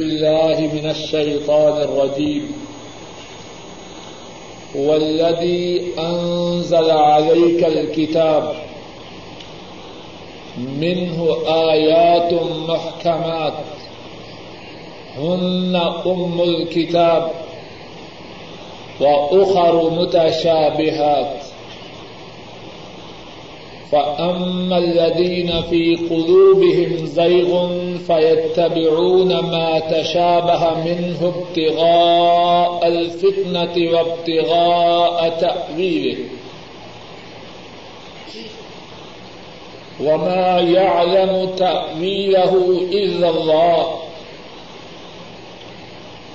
الله من الشيطان الرجيم. والذي أنزل عليك الكتاب منه آيات محكمات. هن أم الكتاب وأخر متشابهات. فأما الذين في قلوبهم زيغ فيتبعون ما تشابه منه ابتغاء الفتنة وابتغاء تأويله وما يعلم تأويله إلا الله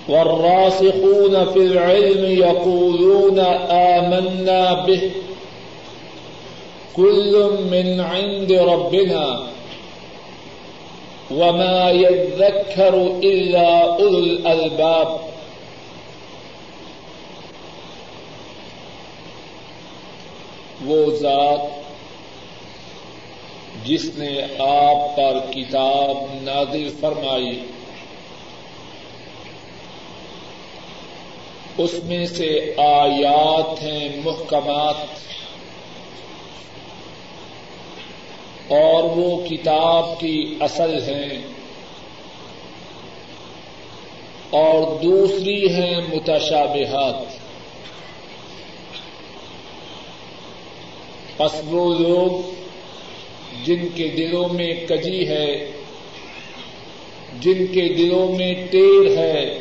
والراسخون في العلم يقولون آمنا به كل من عند ربنا وما يذكر إلا أولو الألباب. وہ ذات جس نے آپ پر کتاب نازل فرمائی، اس میں سے آیات ہیں، محکمات اور وہ کتاب کی اصل ہیں۔ اور دوسری ہیں متشابہات۔ پس وہ لوگ جن کے دلوں میں کجی ہے، جن کے دلوں میں ٹیڑھ ہے،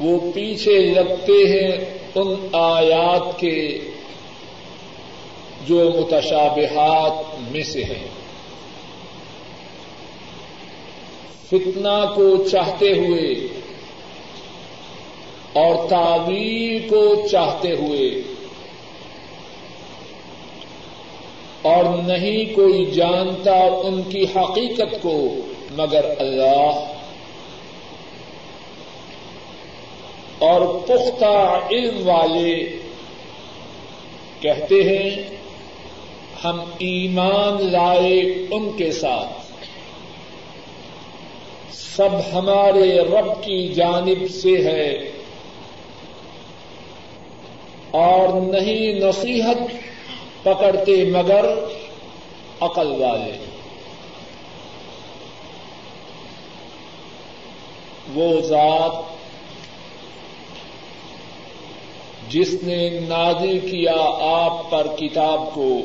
وہ پیچھے لگتے ہیں ان آیات کے جو متشابہات میں سے ہے فتنہ کو چاہتے ہوئے اور تعویر کو چاہتے ہوئے اور نہیں کوئی جانتا ان کی حقیقت کو مگر اللہ۔ اور پختہ علم والے کہتے ہیں ہم ایمان لائے ان کے ساتھ۔ سب ہمارے رب کی جانب سے ہے۔ اور نہیں نصیحت پکڑتے مگر عقل والے۔ وہ ذات جس نے نازل کیا آپ پر کتاب کو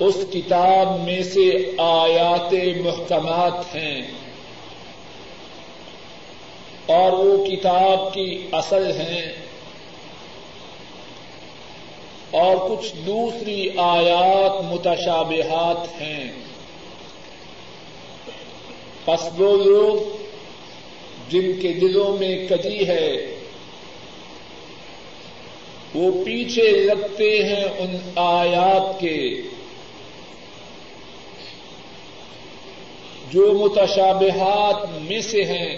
اس کتاب میں سے آیات محکمات ہیں اور وہ کتاب کی اصل ہیں اور کچھ دوسری آیات متشابہات ہیں۔ پس وہ لوگ جن کے دلوں میں کجی ہے، وہ پیچھے لگتے ہیں ان آیات کے۔ جو متشابہات میں سے ہیں۔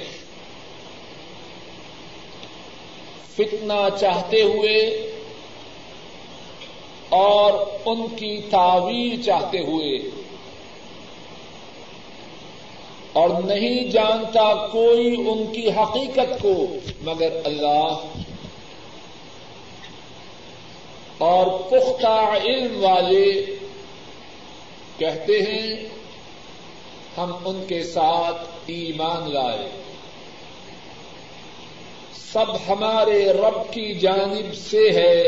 فتنہ چاہتے ہوئے اور ان کی تعویر چاہتے ہوئے۔ اور نہیں جانتا کوئی ان کی حقیقت کو، مگر اللہ۔ اور پختہ علم والے کہتے ہیں ہم ان کے ساتھ ایمان لائے۔ سب ہمارے رب کی جانب سے ہے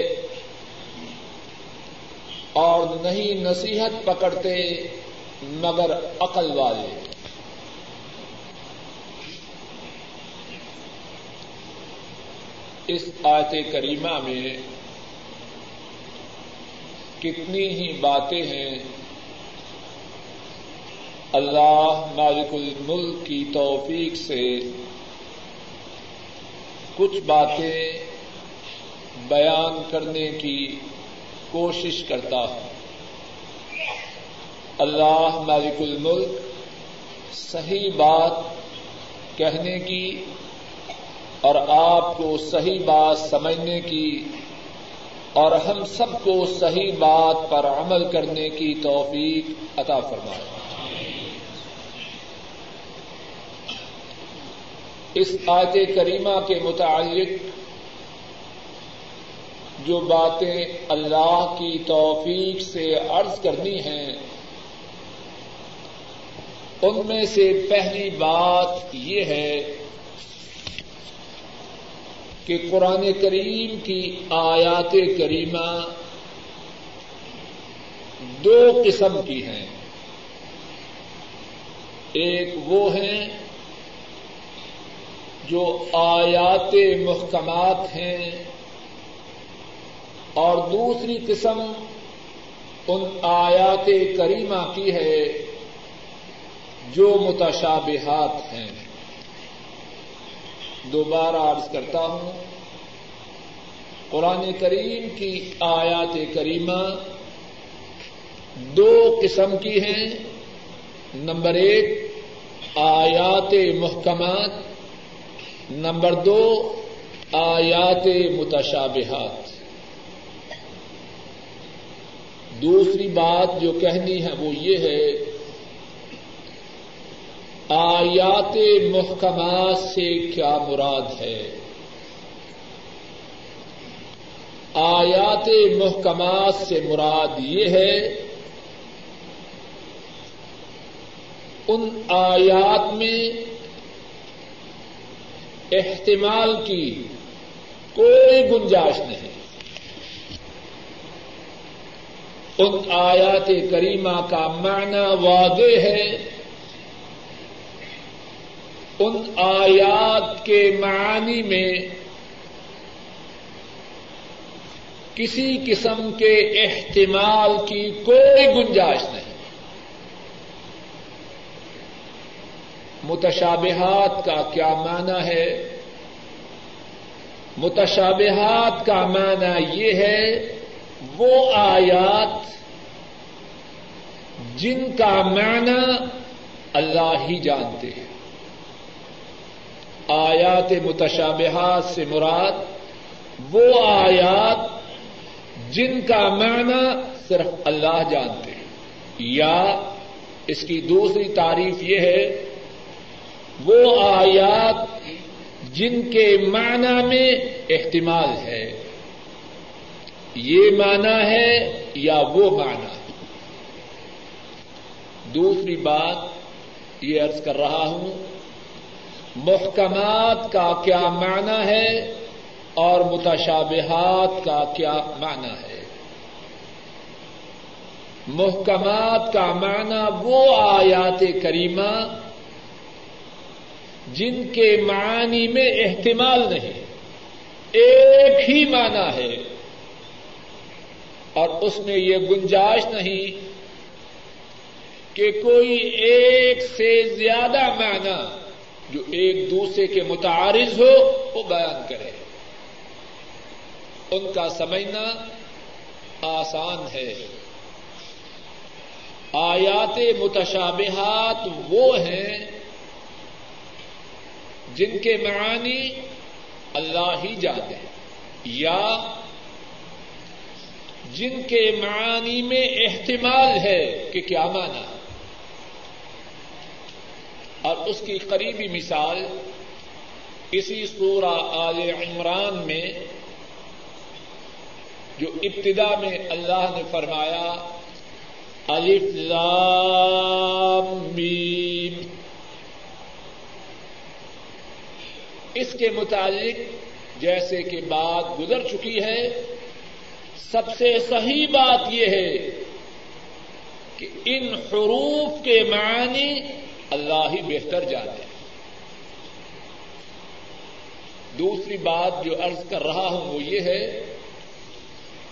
اور نہیں نصیحت پکڑتے مگر عقل والے۔ اس آیت کریمہ میں کتنی ہی باتیں ہیں۔ اللہ مالک الملک کی توفیق سے کچھ باتیں بیان کرنے کی کوشش کرتا ہوں۔ اللہ مالک الملک صحیح بات کہنے کی اور آپ کو صحیح بات سمجھنے کی اور ہم سب کو صحیح بات پر عمل کرنے کی توفیق عطا فرمائے۔ اس آیت کریمہ کے متعلق جو باتیں اللہ کی توفیق سے عرض کرنی ہیں، ان میں سے پہلی بات یہ ہے کہ قرآن کریم کی آیات کریمہ دو قسم کی ہیں۔ ایک وہ ہیں جو آیات محکمات ہیں اور دوسری قسم ان آیات کریمہ کی ہے جو متشابہات ہیں۔ دوبارہ عرض کرتا ہوں، قرآن کریم کی آیات کریمہ دو قسم کی ہیں۔ نمبر ایک، آیات محکمات نمبر دو، آیات متشابہات۔ دوسری بات جو کہنی ہے وہ یہ ہے، آیات محکمات سے کیا مراد ہے؟ آیات محکمات سے مراد یہ ہے، ان آیات میں احتمال کی کوئی گنجائش نہیں۔ ان آیات کریمہ کا معنی واضح ہے۔ ان آیات کے معانی میں کسی قسم کے احتمال کی کوئی گنجائش نہیں۔ متشابہات کا کیا معنی ہے؟ متشابہات کا معنی یہ ہے، وہ آیات جن کا معنی اللہ ہی جانتے ہیں۔ آیات متشابہات سے مراد وہ آیات جن کا معنی صرف اللہ جانتے ہیں۔ یا اس کی دوسری تعریف یہ ہے وہ آیات جن کے معنی میں احتمال ہے۔ یہ معنی ہے یا وہ معنی؟ ہے دوسری بات یہ عرض کر رہا ہوں، محکمات کا کیا معنی ہے اور متشابہات کا کیا معنی ہے؟ محکمات کا معنی وہ آیات کریمہ جن کے معنی میں احتمال نہیں، ایک ہی معنی ہے۔ اور اس میں یہ گنجائش نہیں کہ کوئی ایک سے زیادہ معنی جو ایک دوسرے کے متعارض ہو، وہ بیان کرے۔ ان کا سمجھنا آسان ہے۔ آیات متشابہات وہ ہیں جن کے معانی اللہ ہی جاتے ہیں، یا جن کے معانی میں احتمال ہے کہ کیا مانا اور اس کی قریبی مثال اسی سورہ آل عمران میں، جو ابتدا میں اللہ نے فرمایا، الف لام میم۔ اس کے متعلق جیسے کہ بات گزر چکی ہے، سب سے صحیح بات یہ ہے کہ ان حروف کے معنی اللہ ہی بہتر جانے دوسری بات جو عرض کر رہا ہوں وہ یہ ہے،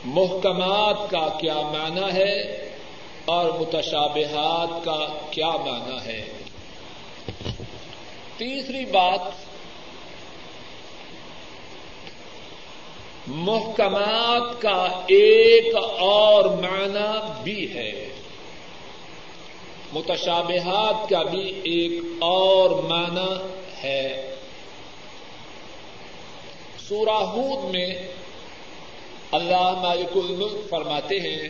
محکمات کا کیا معنی ہے اور متشابہات کا کیا معنی ہے۔ تیسری بات محکمات کا ایک اور معنی بھی ہے۔ متشابہات کا بھی ایک اور معنی ہے۔ سورہ ہود میں اللہ مالک الملک فرماتے ہیں،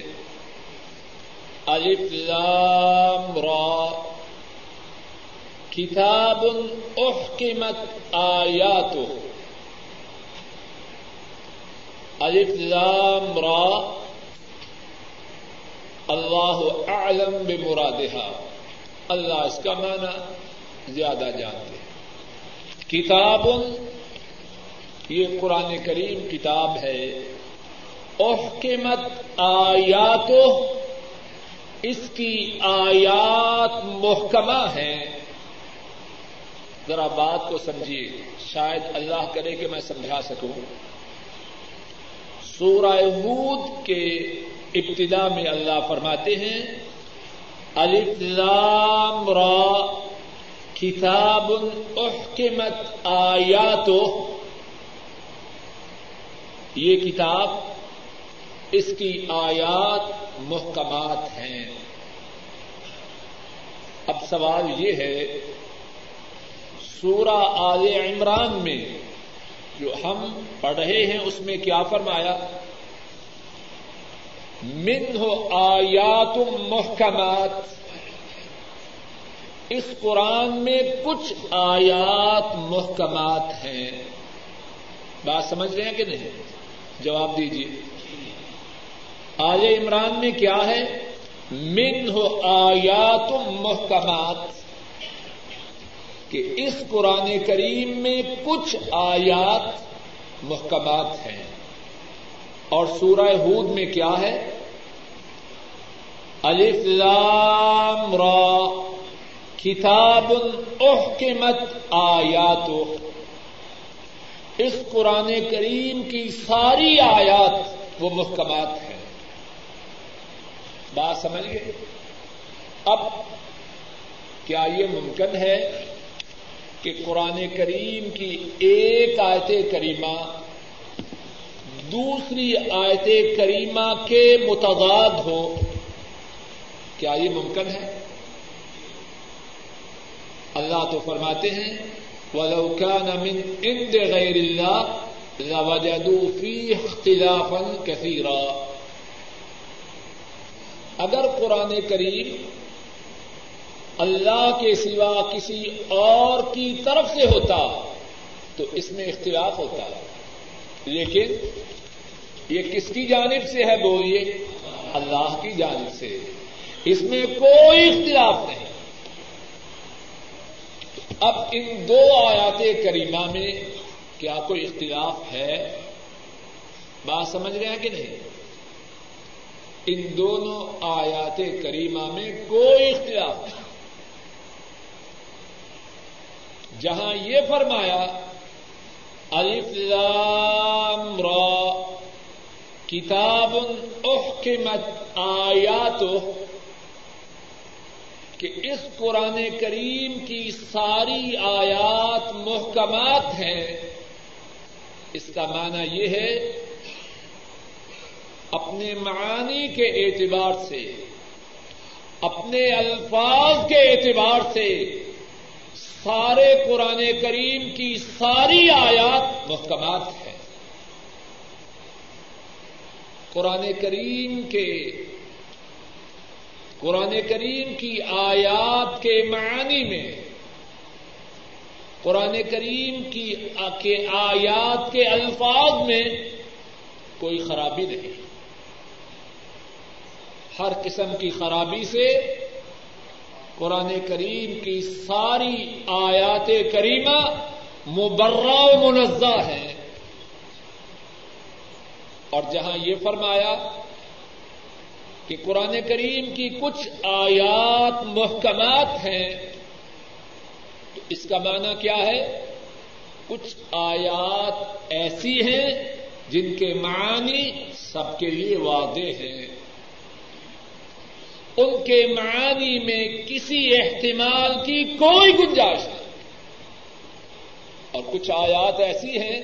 الف لام را۔ کتاب احکمت آیاتو الف لام را اللہ اعلم بمرادها اللہ اس کا معنی زیادہ جانتے ہیں۔ کتاب یہ قرآن کریم کتاب ہے۔ احکمت آیات، اس کی آیات محکمہ ہیں۔ ذرا بات کو سمجھیے، شاید اللہ کرے کہ میں سمجھا سکوں۔ سورہ ہود کے ابتدا میں اللہ فرماتے ہیں لام را، کتاب احکمت آیات یہ کتاب، اس کی آیات محکمات ہیں۔ اب سوال یہ ہے، سورہ آل عمران میں جو ہم پڑھ رہے ہیں، اس میں کیا فرمایا؟ من ہو آیات محکمات۔ اس قرآن میں کچھ آیات محکمات ہیں۔ بات سمجھ رہے ہیں کہ نہیں؟ جواب دیجیے آج عمران میں کیا ہے؟ من ہو آیات محکمات۔ کہ اس قرآن کریم میں کچھ آیات محکمات ہیں۔ اور سورہ ہود میں کیا ہے؟ الف لام را۔ کتاب احکمت آیات اس قرآن کریم کی ساری آیات وہ محکمات ہیں۔ بات سمجھ گئے؟ اب کیا یہ ممکن ہے کہ قرآن کریم کی ایک آیت کریمہ دوسری آیت کریمہ کے متضاد ہو کیا یہ ممکن ہے؟ اللہ تو فرماتے ہیں، وَلَوْ كَانَ مِنْ عِنْدِ غَيْرِ اللَّهِ لَوَجَدُوا فِيهِ اخْتِلَافًا كَثِيرًا۔ اگر قرآن کریم اللہ کے سوا کسی اور کی طرف سے ہوتا تو اس میں اختلاف ہوتا لیکن یہ کس کی جانب سے ہے بولیے اللہ کی جانب سے۔ اس میں کوئی اختلاف نہیں۔ اب ان دو آیات کریمہ میں کیا کوئی اختلاف ہے؟ بات سمجھ رہے ہیں کہ نہیں؟ ان دونوں آیات کریمہ میں کوئی اختلاف نہیں۔ جہاں یہ فرمایا، الف لام را، کتاب احکمت آیات، کہ اس قرآن کریم کی ساری آیات محکمات ہیں۔ اس کا معنی یہ ہے، اپنے معانی کے اعتبار سے، اپنے الفاظ کے اعتبار سے سارے قرآن کریم کی ساری آیات محکمات ہیں۔ قرآن کریم کے قرآن کریم کی آیات کے معنی میں، قرآن کریم کی آیات کے الفاظ میں کوئی خرابی نہیں۔ ہر قسم کی خرابی سے قرآن کریم کی ساری آیات کریمہ مبرہ و منزہ ہیں۔ اور جہاں یہ فرمایا کہ قرآن کریم کی کچھ آیات محکمات ہیں، تو اس کا معنی کیا ہے؟ کچھ آیات ایسی ہیں جن کے معنی سب کے لیے واضح ہیں۔ ان کے معنی میں کسی احتمال کی کوئی گنجائش نہیں۔ اور کچھ آیات ایسی ہیں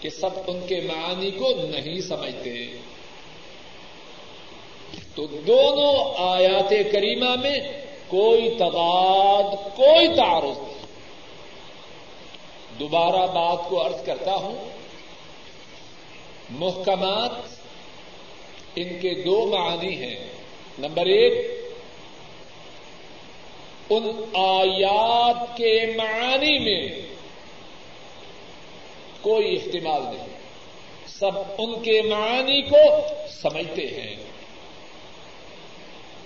کہ سب ان کے معنی کو نہیں سمجھتے۔ تو دونوں آیات کریمہ میں کوئی تضاد، کوئی تعارف نہیں۔ دوبارہ بات کو ارض کرتا ہوں۔ محکمات ان کے دو معنی ہیں۔ نمبر ایک، ان آیات کے معنی میں کوئی احتمال نہیں۔ سب ان کے معنی کو سمجھتے ہیں۔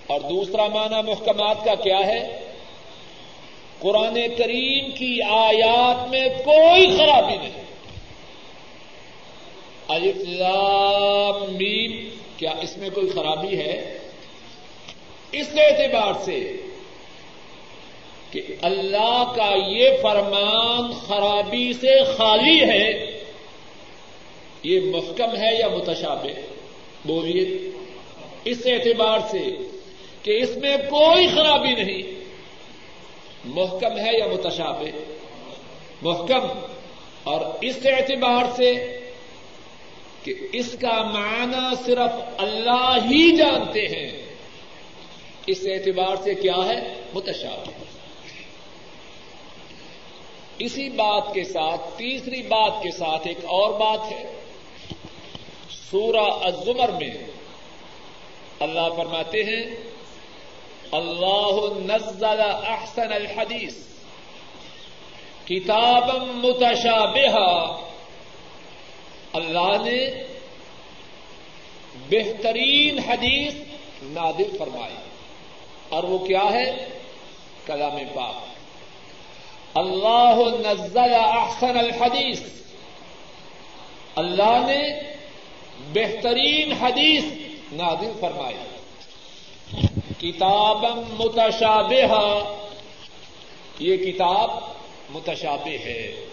اور دوسرا معنی محکمات کا کیا ہے؟ قرآن کریم کی آیات میں کوئی خرابی نہیں۔ میم، کیا اس میں کوئی خرابی ہے؟ اس اعتبار سے کہ اللہ کا یہ فرمان خرابی سے خالی ہے، یہ محکم ہے یا متشابہ؟ بولیے۔ اس اعتبار سے کہ اس میں کوئی خرابی نہیں۔ محکم ہے یا متشابہ؟ محکم۔ اور اس اعتبار سے کہ اس کا معنی صرف اللہ ہی جانتے ہیں۔ اس اعتبار سے کیا ہے؟ متشابہ. اسی بات کے ساتھ، تیسری بات کے ساتھ ایک اور بات ہے۔ سورہ الزمر میں اللہ فرماتے ہیں، اللہ نزل احسن الحدیث کتاب متشابہ اللہ نے بہترین حدیث نادر فرمائی۔ اور وہ کیا ہے؟ کلام پاک۔ اللہ نزل احسن الحدیث۔ اللہ نے بہترین حدیث نادر فرمائی۔ کتاب متشابہ یہ کتاب متشابہ ہے۔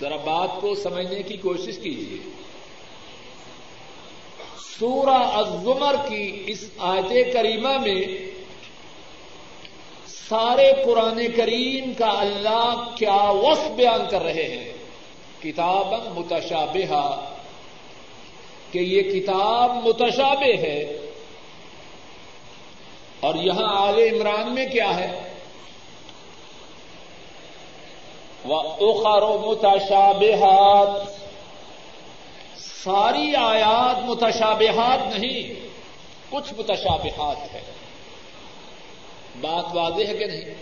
ذرا بات کو سمجھنے کی کوشش کیجیے سورہ الزمر کی اس آیت کریمہ میں سارے قرآن کریم کا اللہ کیا وصف بیان کر رہے ہیں۔ کتاب متشابہ کہ یہ کتاب متشابہ ہے۔ اور یہاں آل عمران میں کیا ہے؟ وہ اخر و متشابہات۔ ساری آیات متشابہات نہیں، کچھ متشابہات ہے بات واضح ہے کہ نہیں؟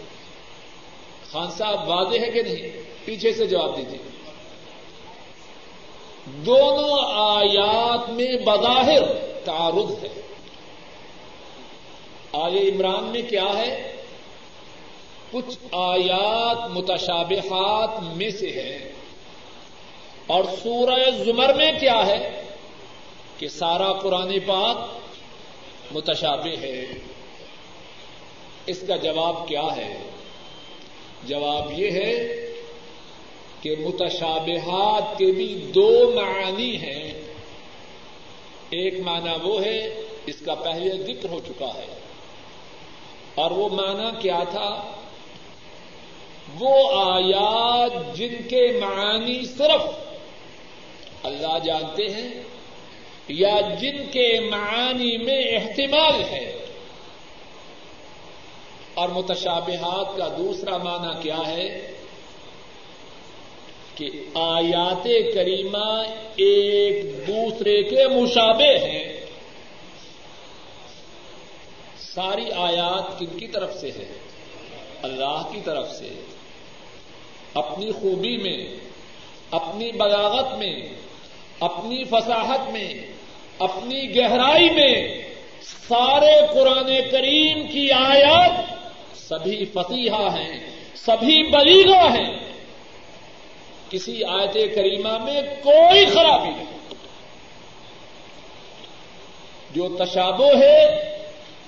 خان صاحب واضح ہے کہ نہیں؟ پیچھے سے جواب دیجیے دونوں آیات میں بظاہر تعارض ہے۔ آل عمران میں کیا ہے؟ کچھ آیات متشابہات میں سے ہے اور سورہ زمر میں کیا ہے کہ سارا قرآن پاک متشابہ ہے۔ اس کا جواب کیا ہے؟ جواب یہ ہے کہ متشابہات کے بھی دو معنی ہیں۔ ایک معنی وہ ہے، اس کا پہلے ذکر ہو چکا ہے۔ اور وہ معنی کیا تھا؟ وہ آیات جن کے معنی صرف اللہ جانتے ہیں یا جن کے معانی میں احتمال ہے اور متشابہات کا دوسرا معنی کیا ہے کہ آیات کریمہ ایک دوسرے کے مشابے ہیں ساری آیات کن کی طرف سے ہے اللہ کی طرف سے اپنی خوبی میں اپنی بلاغت میں اپنی فصاحت میں، اپنی گہرائی میں سارے قرآن کریم کی آیات سبھی فصیحہ ہیں، سبھی بلیغا ہیں۔ کسی آیت کریمہ میں کوئی خرابی نہیں۔ جو تشابو ہے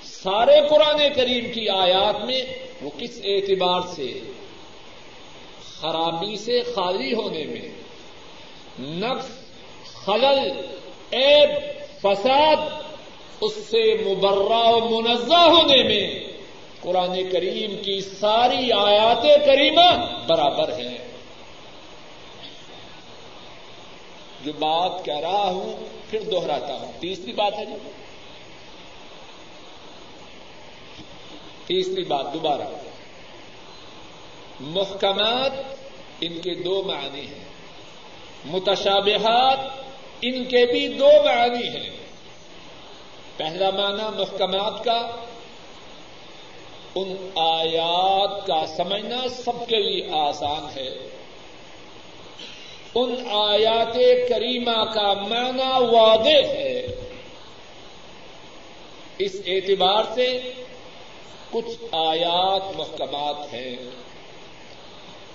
سارے قرآن کریم کی آیات میں، وہ کس اعتبار سے؟ خرابی سے خالی ہونے میں، نقص خلل، عیب، فساد، اس سے مبرہ و منزہ ہونے میں قرآن کریم کی ساری آیات کریمہ برابر ہیں۔ جو بات کہہ رہا ہوں، پھر دوہراتا ہوں۔ تیسری بات ہے جی۔ تیسری بات دوبارہ۔ محکمات ان کے دو معنی ہیں۔ متشابہات ان کے بھی دو معنی ہیں۔ پہلا معنی محکمات کا، ان آیات کا سمجھنا سب کے لیے آسان ہے۔ ان آیات کریمہ کا معنی واضح ہے۔ اس اعتبار سے کچھ آیات محکمات ہیں۔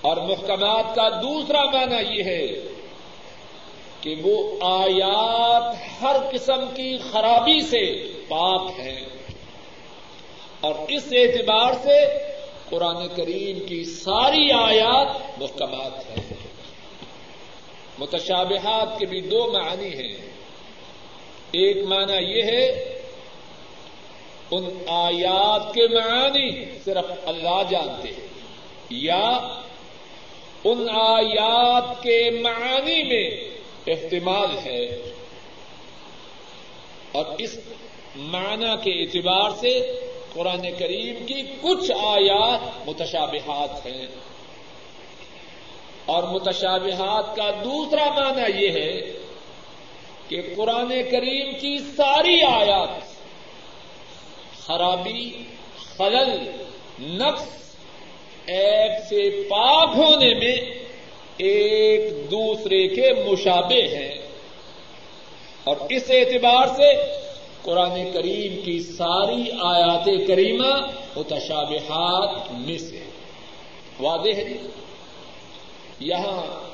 اور محکمات کا دوسرا معنی یہ ہے کہ وہ آیات ہر قسم کی خرابی سے پاک ہیں۔ اور اس اعتبار سے قرآن کریم کی ساری آیات محکمات ہیں۔ متشابہات کے بھی دو معنی ہیں۔ ایک معنی یہ ہے، ان آیات کے معنی صرف اللہ جانتے ہیں، یا ان آیات کے معنی میں احتمال ہے اور اس معنی کے اعتبار سے قرآن کریم کی کچھ آیات متشابہات ہیں۔ اور متشابہات کا دوسرا معنی یہ ہے کہ قرآن کریم کی ساری آیات خرابی، خلل نقص ایپ سے پاک ہونے میں ایک دوسرے کے مشابے ہیں۔ اور اس اعتبار سے قرآن کریم کی ساری آیات کریمہ متشابہات میں سے واضح ہے؟ یہاں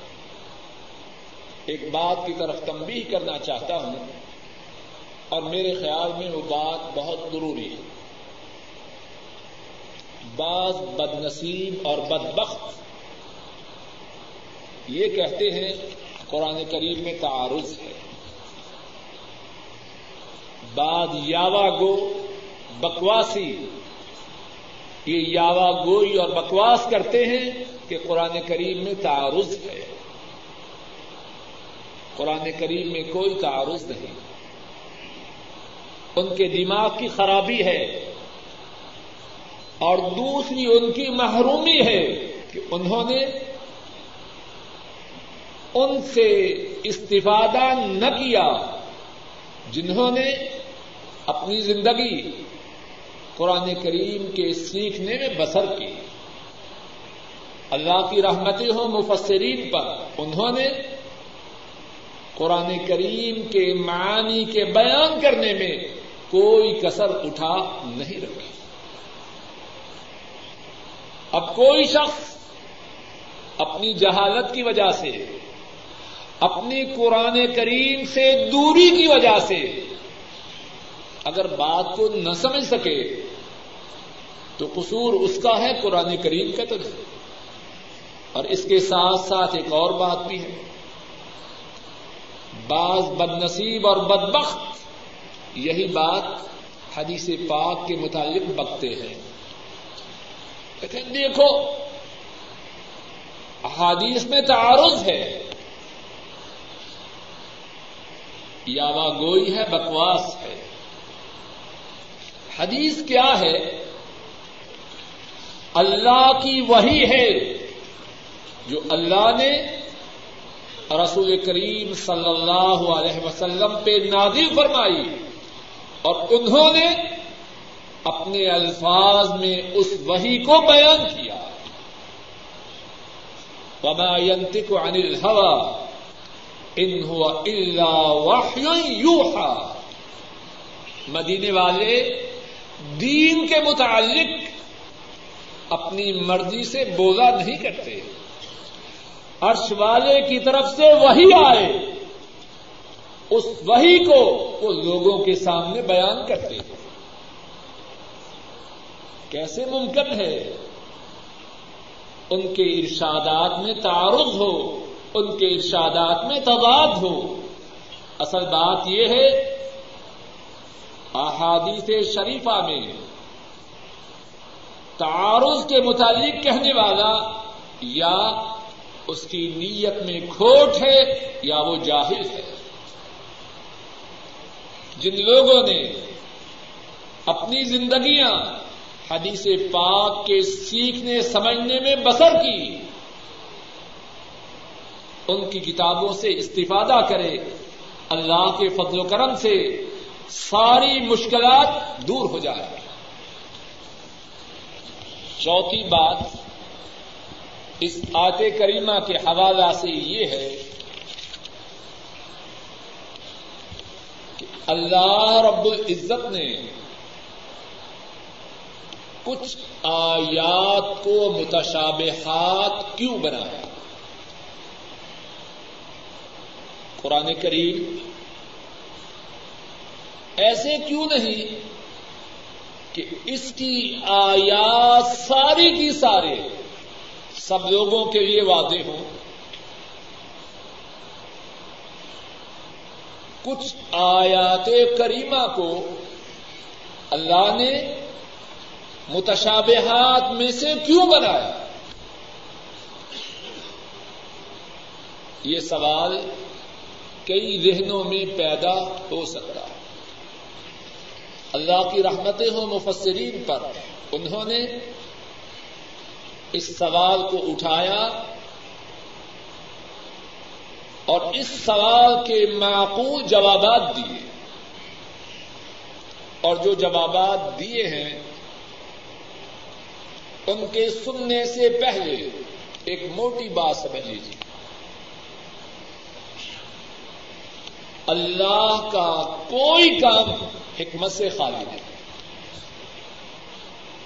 ایک بات کی طرف تنبیہ کرنا چاہتا ہوں، اور میرے خیال میں وہ بات بہت ضروری ہے۔ بعض بد نصیب اور بدبخت یہ کہتے ہیں قرآن کریم میں تعارض ہے۔ بعد یاوا گو، بکواسی۔ یہ یاوا گوئی اور بکواس کرتے ہیں کہ قرآن کریم میں تعارض ہے۔ قرآن کریم میں کوئی تعارض نہیں۔ ان کے دماغ کی خرابی ہے۔ اور دوسری ان کی محرومی ہے کہ انہوں نے ان سے استفادہ نہ کیا جنہوں نے اپنی زندگی قرآن کریم کے سیکھنے میں بسر کی۔ اللہ کی رحمتیں ہوں مفسرین پر۔ انہوں نے قرآن کریم کے معانی کے بیان کرنے میں کوئی کسر اٹھا نہیں رکھی اب کوئی شخص اپنی جہالت کی وجہ سے اپنی قرآن کریم سے دوری کی وجہ سے اگر بات کو نہ سمجھ سکے تو قصور اس کا ہے قرآن کریم کا تو اور اس کے ساتھ ساتھ ایک اور بات بھی ہے۔ بعض بد نصیب اور بدبخت یہی بات حدیث پاک کے متعلق بکتے ہیں۔ لیکن دیکھو، احادیث میں تعارض ہے۔ یاوا گوئی ہے، بکواس ہے۔ حدیث کیا ہے؟ اللہ کی وہی ہے، جو اللہ نے رسول کریم صلی اللہ علیہ وسلم پہ نازل فرمائی، اور انہوں نے اپنے الفاظ میں اس وہی کو بیان کیا۔ وما ينطق عن الهوى۔ ان هو الا وحي يوحى مدینے والے دین کے متعلق اپنی مرضی سے بولا نہیں کرتے۔ عرش والے کی طرف سے وہی آئے۔ اس وہی کو وہ لوگوں کے سامنے بیان کرتے۔ ہیں کیسے ممکن ہے ان کے ارشادات میں تعارض ہو؟ ان کے ارشادات میں تضاد ہو۔ اصل بات یہ ہے، احادیث شریفہ میں تعارض کے متعلق کہنے والا یا اس کی نیت میں کھوٹ ہے یا وہ جاہل ہے۔ جن لوگوں نے اپنی زندگیاں حدیث پاک کے سیکھنے، سمجھنے میں بسر کی ان کی کتابوں سے استفادہ کرے۔ اللہ کے فضل و کرم سے ساری مشکلات دور ہو جائے۔ چوتھی بات اس آت کریمہ کے حوالہ سے یہ ہے کہ اللہ رب العزت نے کچھ آیات کو متشابہات کیوں بنایا؟ قرآن کریم، ایسے کیوں نہیں کہ اس کی آیات ساری کی سارے سب لوگوں کے لیے واضح ہوں؟ کچھ آیات کریمہ کو اللہ نے متشابہات میں سے کیوں بنایا؟ یہ سوال کئی ذہنوں میں پیدا ہو سکتا۔ ہے اللہ کی رحمتیں ہوں مفسرین پر۔ انہوں نے اس سوال کو اٹھایا اور اس سوال کے معقول جوابات دیے۔ اور جو جوابات دیے ہیں، ان کے سننے سے پہلے ایک موٹی بات سمجھ لیجیے اللہ کا کوئی کام حکمت سے خالی نہیں۔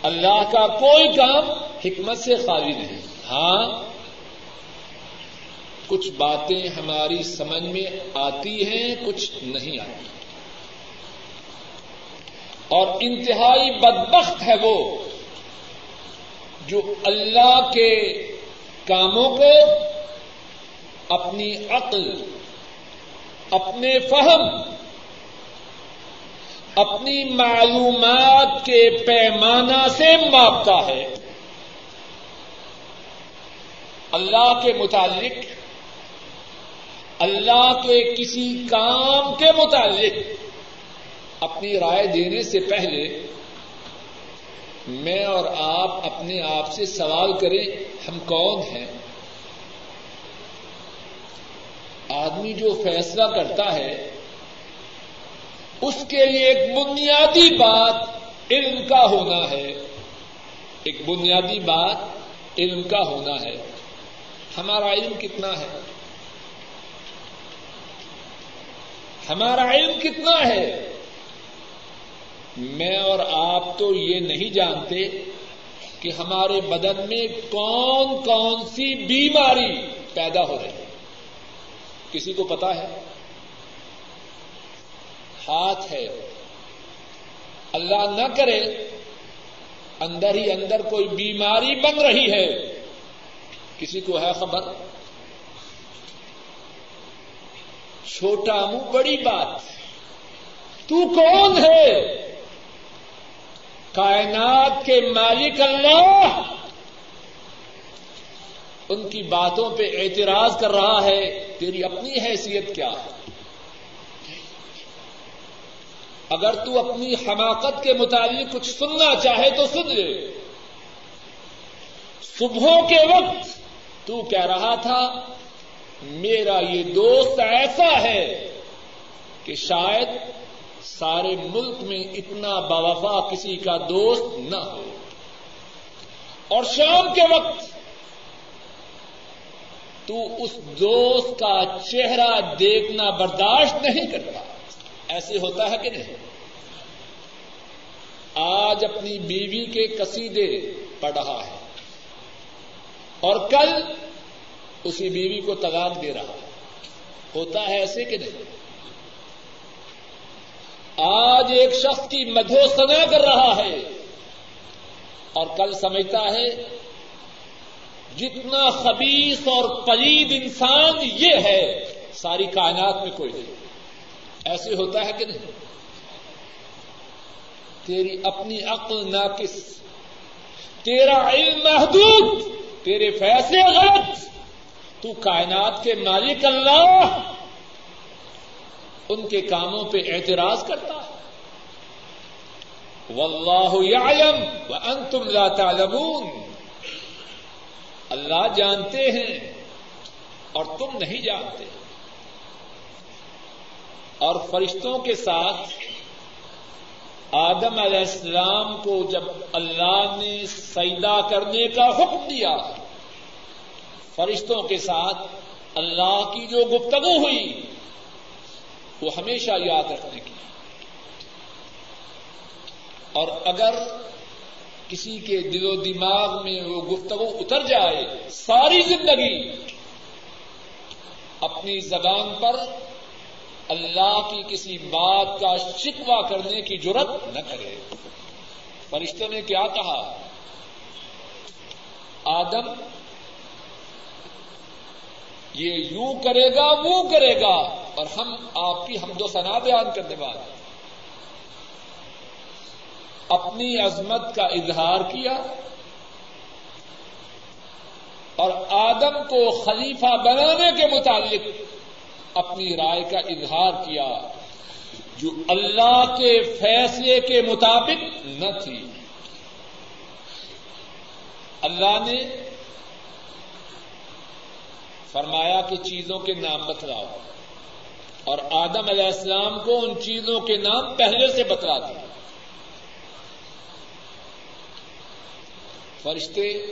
اللہ کا کوئی کام حکمت سے خالی نہیں۔ ہاں کچھ باتیں ہماری سمجھ میں آتی ہیں، کچھ نہیں آتی۔ اور انتہائی بدبخت ہے وہ جو اللہ کے کاموں کو اپنی عقل اپنے فہم، اپنی معلومات کے پیمانہ سے ماپتا ہے۔ اللہ کے متعلق، اللہ کے کسی کام کے متعلق اپنی رائے دینے سے پہلے میں اور آپ اپنے آپ سے سوال کریں، ہم کون ہیں؟ آدمی جو فیصلہ کرتا ہے، اس کے لیے ایک بنیادی بات علم کا ہونا ہے۔ ایک بنیادی بات علم کا ہونا ہے۔ ہمارا علم کتنا ہے؟ ہمارا علم کتنا ہے؟ میں اور آپ تو یہ نہیں جانتے کہ ہمارے بدن میں کون کون سی بیماری پیدا ہو رہی ہے۔ کسی کو پتا ہے؟ ہاتھ ہے۔ اللہ نہ کرے، اندر ہی اندر کوئی بیماری بن رہی ہے۔ کسی کو ہے خبر؟ چھوٹا منہ، بڑی بات۔ تو کون ہے؟ کائنات کے مالک اللہ۔ ان کی باتوں پہ اعتراض کر رہا ہے۔ تیری اپنی حیثیت کیا ہے؟ اگر تو اپنی حماقت کے مطابق کچھ سننا چاہے تو سن لے۔ صبحوں کے وقت تو کہہ رہا تھا، میرا یہ دوست ایسا ہے کہ شاید سارے ملک میں اتنا باوفا کسی کا دوست نہ ہو۔ اور شام کے وقت تو اس دوست کا چہرہ دیکھنا برداشت نہیں کرتا۔ ایسے ہوتا ہے کہ نہیں؟ آج اپنی بیوی کے قصیدے پڑھ رہا ہے اور کل اسی بیوی کو تغاد دے رہا ہے۔ ہوتا ہے ایسے کہ نہیں؟ آج ایک شخص کی مدھو سنا کر رہا ہے اور کل سمجھتا ہے جتنا خبیص اور پلید انسان یہ ہے، ساری کائنات میں کوئی نہیں۔ ایسے ہوتا ہے کہ نہیں۔ تیری اپنی عقل ناقص، تیرا علم محدود، تیرے فیصلے غلط۔ تو کائنات کے مالک اللہ ان کے کاموں پہ اعتراض کرتا ہے۔ واللہ یعلم وانتم لا تعلمون۔ اللہ جانتے ہیں اور تم نہیں جانتے اور فرشتوں کے ساتھ آدم علیہ السلام کو جب اللہ نے سیدا کرنے کا حکم دیا، فرشتوں کے ساتھ اللہ کی جو گفتگو ہوئی، وہ ہمیشہ یاد رکھنے کی۔ اور اگر کسی کے دل و دماغ میں وہ گفتگو اتر جائے، ساری زندگی اپنی زبان پر اللہ کی کسی بات کا شکوا کرنے کی ضرورت نہ کرے۔ فرشتے نے کیا کہا؟ آدم، یہ یوں کرے گا، وہ کرے گا، اور ہم آپ کی حمد و ثنا بیان کرنے والے اپنی عظمت کا اظہار کیا اور آدم کو خلیفہ بنانے کے متعلق اپنی رائے کا اظہار کیا جو اللہ کے فیصلے کے مطابق نہ تھی۔ اللہ نے فرمایا کہ چیزوں کے نام بتلاؤ اور آدم علیہ السلام کو ان چیزوں کے نام پہلے سے بتلا دیا۔ فرشتے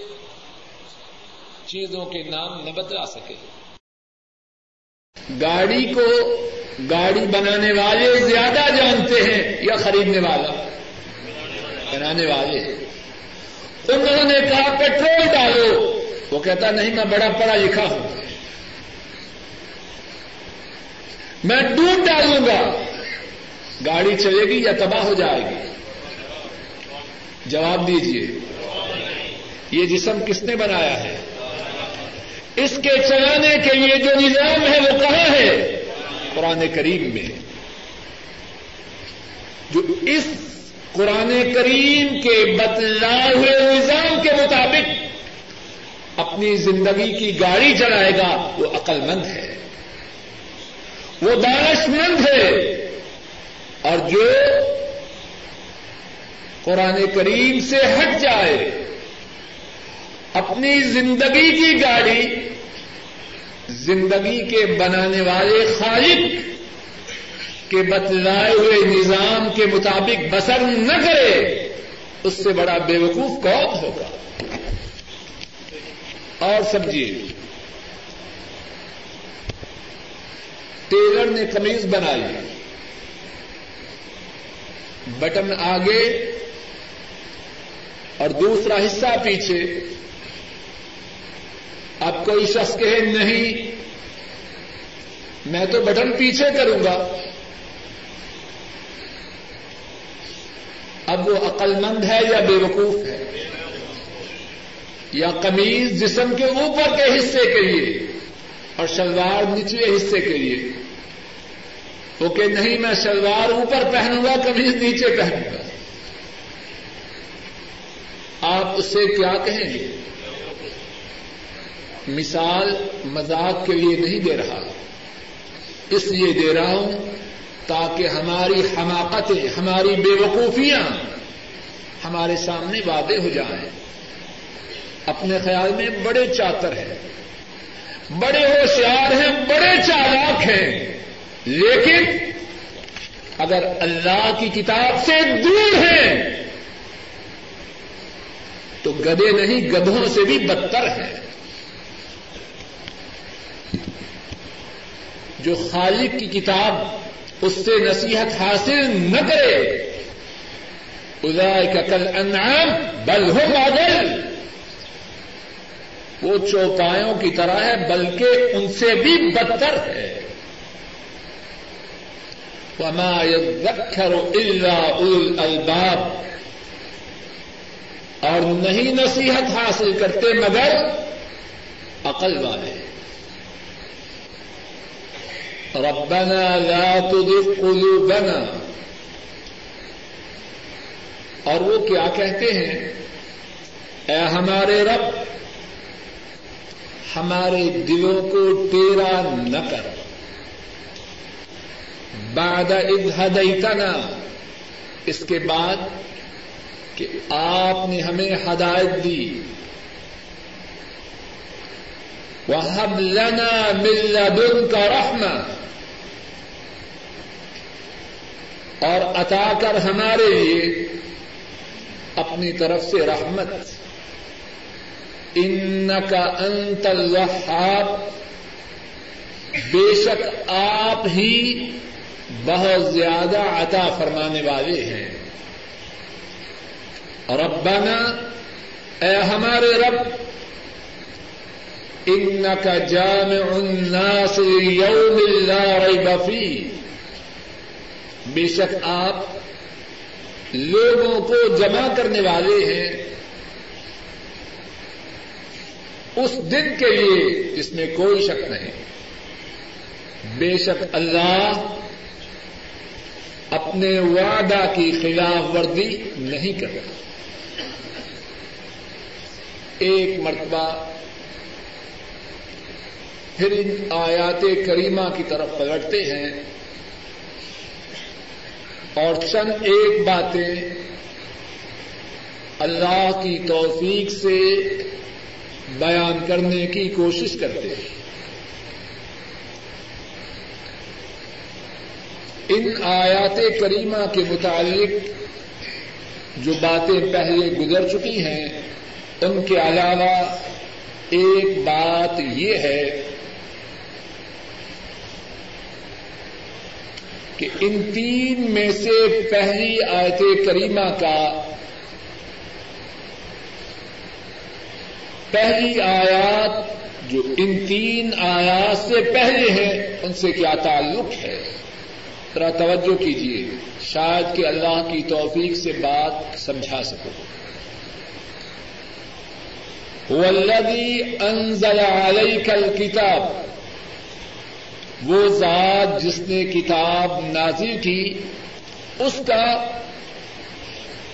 چیزوں کے نام نہ بتلا سکے۔ گاڑی کو گاڑی بنانے والے زیادہ جانتے ہیں یا خریدنے والا؟ بنانے والے انہوں نے کہا، پیٹرول ڈالو. وہ کہتا، نہیں، میں بڑا پڑھا لکھا ہوں۔ میں دودھ ڈالوں گا۔ گاڑی چلے گی یا تباہ ہو جائے گی؟ جواب دیجیے یہ جسم کس نے بنایا ہے؟ اس کے چلانے کے لیے جو نظام ہے وہ کہاں ہے؟ قرآن کریم میں۔ جو اس قرآن کریم کے بتلائے ہوئے نظام کے مطابق اپنی زندگی کی گاڑی چلائے گا، وہ عقل مند ہے۔ وہ دانش مند ہے۔ اور جو قرآن کریم سے ہٹ جائے اپنی زندگی کی گاڑی، زندگی کے بنانے والے خالق کے بتلائے ہوئے نظام کے مطابق بسر نہ کرے، اس سے بڑا بے وقوف کون ہوگا؟ اور سمجھیے، ٹیلر نے کمیز بنائی، بٹن آگے اور دوسرا حصہ پیچھے۔ اب کوئی شخص کہے نہیں، میں تو بٹن پیچھے کروں گا۔ اب وہ عقل مند ہے یا بے وقوف ہے؟ یا قمیض جسم کے اوپر کے حصے کے لیے اور شلوار نچلے حصے کے لیے؟ وہ کہ نہیں، میں شلوار اوپر پہنوں گا، قمیض نیچے پہنوں گا۔ آپ اسے کیا کہیں؟ گے مثال مذاق کے لیے نہیں دے رہا۔ اس لیے دے رہا ہوں تاکہ ہماری حماقتیں، ہماری بے وقوفیاں ہمارے سامنے واضح ہو جائیں۔ اپنے خیال میں بڑے چاتر ہیں، بڑے ہوشیار ہیں، بڑے چالاک ہیں۔ لیکن اگر اللہ کی کتاب سے دور ہیں، تو گدے نہیں، گدھوں سے بھی بدتر ہیں۔ جو خالق کی کتاب اس سے نصیحت حاصل نہ کرے۔ ادائے کا کل انعام، بل ہو ماڈل وہ چوپایوں کی طرح ہے، بلکہ ان سے بھی بدتر ہے۔ وما يذكر الا اول الباب اور نہیں نصیحت حاصل کرتے مگر عقل والے۔ ربنا لا تزغ قلوبنا. اور وہ کیا کہتے ہیں؟ اے ہمارے رب، ہمارے دلوں کو ٹیرا نہ کر۔ بعد ہدیتنا، اس کے بعد کہ آپ نے ہمیں ہدایت دی۔ وَهَبْ لَنَا مِن لَّدُنْكَ رَحْمَةً. اور عطا کر ہمارے لیے اپنی طرف سے رحمت. ان کا انت الوہاب. بے شک آپ ہی بہت زیادہ عطا فرمانے والے ہیں. ربنا، اے ہمارے رب ان کا جام الناس یوم لا ریب فیہ بے شک آپ لوگوں کو جمع کرنے والے ہیں اس دن کے لیے جس میں کوئی شک نہیں۔ بے شک اللہ اپنے وعدہ کی خلاف ورزی نہیں کر رہا ایک مرتبہ پھر ان آیات کریمہ کی طرف پلٹتے ہیں اور چند ایک باتیں اللہ کی توفیق سے بیان کرنے کی کوشش کرتے ہیں۔ ان آیات کریمہ کے متعلق جو باتیں پہلے گزر چکی ہیں، ان کے علاوہ ایک بات یہ ہے کہ ان تین میں سے پہلی آیت کریمہ کا پہلی آیات جو ان تین آیات سے پہلے ہیں، ان سے کیا تعلق ہے؟ ذرا توجہ کیجیے شاید کہ اللہ کی توفیق سے بات سمجھا سکو۔ والذی انزل علیک الکتاب۔ وہ ذات جس نے کتاب نازل کی، اس کا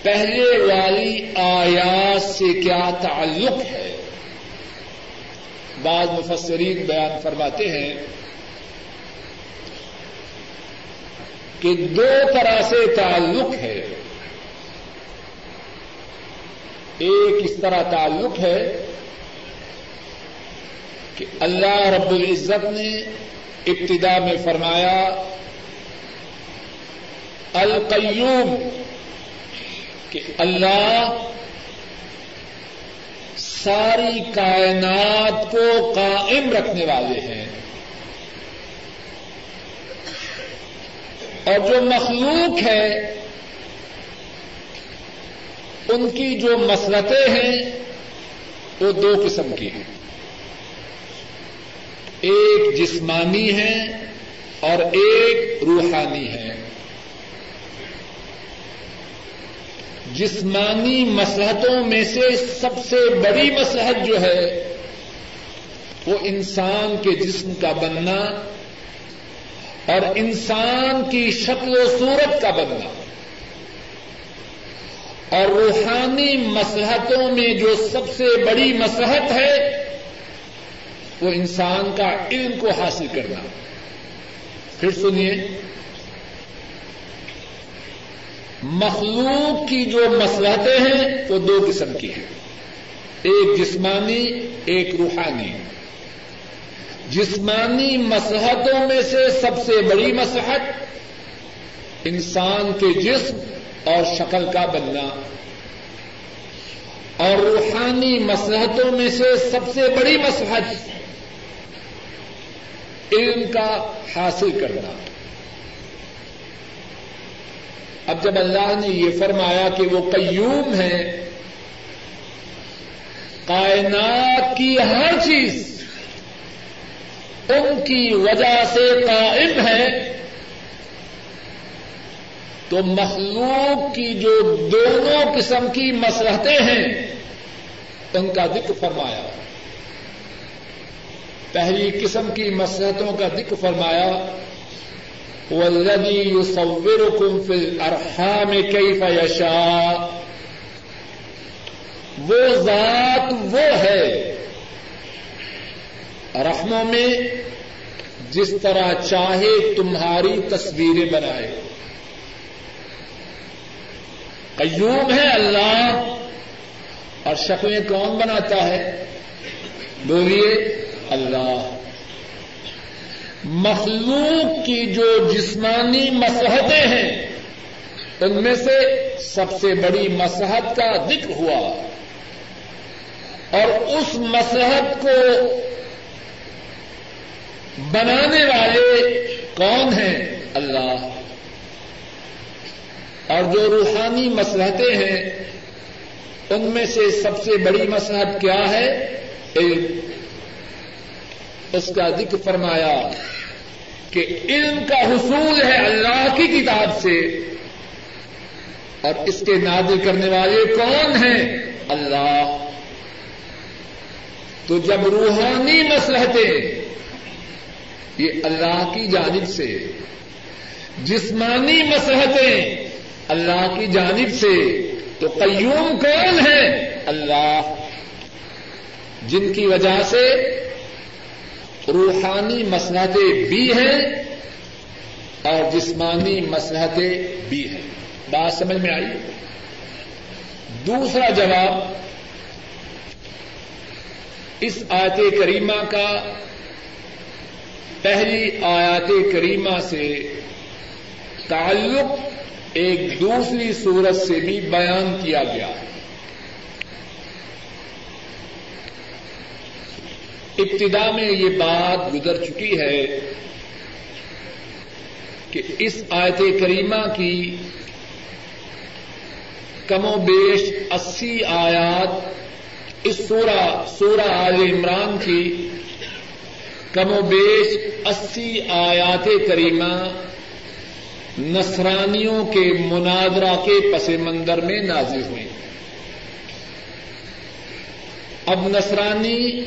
پہلے والی آیات سے کیا تعلق ہے؟ بعض مفسرین بیان فرماتے ہیں کہ دو طرح سے تعلق ہے۔ ایک اس طرح تعلق ہے کہ اللہ رب العزت نے ابتدا میں فرمایا، القیوم، کہ اللہ ساری کائنات کو قائم رکھنے والے ہیں۔ اور جو مخلوق ہے، ان کی جو مسلطیں ہیں، وہ دو قسم کی ہیں۔ ایک جسمانی ہے اور ایک روحانی ہے۔ جسمانی مسلحتوں میں سے سب سے بڑی مسلحت جو ہے، وہ انسان کے جسم کا بننا اور انسان کی شکل و صورت کا بننا۔ اور روحانی مسلحتوں میں جو سب سے بڑی مسلحت ہے وہ انسان کا علم کو حاصل کرنا پھر سنیے، مخلوق کی جو مسلحتیں ہیں، وہ دو قسم کی ہیں۔ ایک جسمانی، ایک روحانی۔ جسمانی مسلحتوں میں سے سب سے بڑی مسلحت انسان کے جسم اور شکل کا بننا۔ اور روحانی مسلحتوں میں سے سب سے بڑی مسلحت علم کا حاصل کرنا۔ اب جب اللہ نے یہ فرمایا کہ وہ قیوم ہے کائنات کی ہر چیز ان کی وجہ سے قائم ہے، تو مخلوق کی جو دونوں قسم کی مسلحتیں ہیں، ان کا ذکر فرمایا۔ پہلی قسم کی مسلحتوں کا ذکر فرمایا والذی یصورکم فی الارحام کیف یشاء وہ ذات وہ ہے رحموں میں جس طرح چاہے تمہاری تصویریں بنائے۔ قیوم ہے اللہ اور شکلیں کون بناتا ہے؟ بولیے اللہ۔ مخلوق کی جو جسمانی مسحتیں ہیں، ان میں سے سب سے بڑی مسحت کا ذکر ہوا۔ اور اس مسحت کو بنانے والے کون ہیں؟ اللہ۔ اور جو روحانی مسلحتیں ہیں، ان میں سے سب سے بڑی مسلحت کیا ہے؟ علم۔ اس کا ذکر فرمایا کہ علم کا حصول ہے اللہ کی کتاب سے۔ اور اس کے نادل کرنے والے کون ہیں؟ اللہ۔ تو جب روحانی مسلحتیں یہ اللہ کی جانب سے، جسمانی مسحتیں اللہ کی جانب سے، تو قیوم کون ہے اللہ۔ جن کی وجہ سے روحانی مسلحتیں بھی ہیں اور جسمانی مسلحتیں بھی ہیں۔ بات سمجھ میں آئی؟ دوسرا جواب، اس آیت کریمہ کا پہلی آیات کریمہ سے تعلق ایک دوسری صورت سے بھی بیان کیا گیا۔ ہے ابتدا میں یہ بات گزر چکی ہے کہ اس آیت کریمہ کی کم و بیش اسی آیات اس سورہ سورہ آل عمران کی کم و بیش اسی آیات کریمہ نصرانیوں کے مناظرہ کے پس منظر میں نازل ہوئے اب نصرانی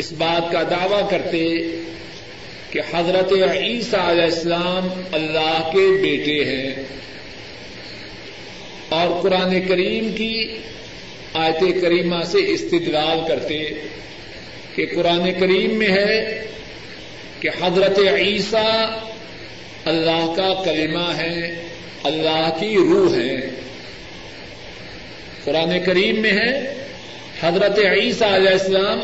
اس بات کا دعوی کرتے کہ حضرت عیسیٰ علیہ السلام اللہ کے بیٹے ہیں۔ اور قرآن کریم کی آیت کریمہ سے استدلال کرتے کہ قرآن کریم میں ہے کہ حضرت عیسیٰ اللہ کا کلمہ ہے، اللہ کی روح ہے۔ قرآن کریم میں ہے، حضرت عیسیٰ علیہ السلام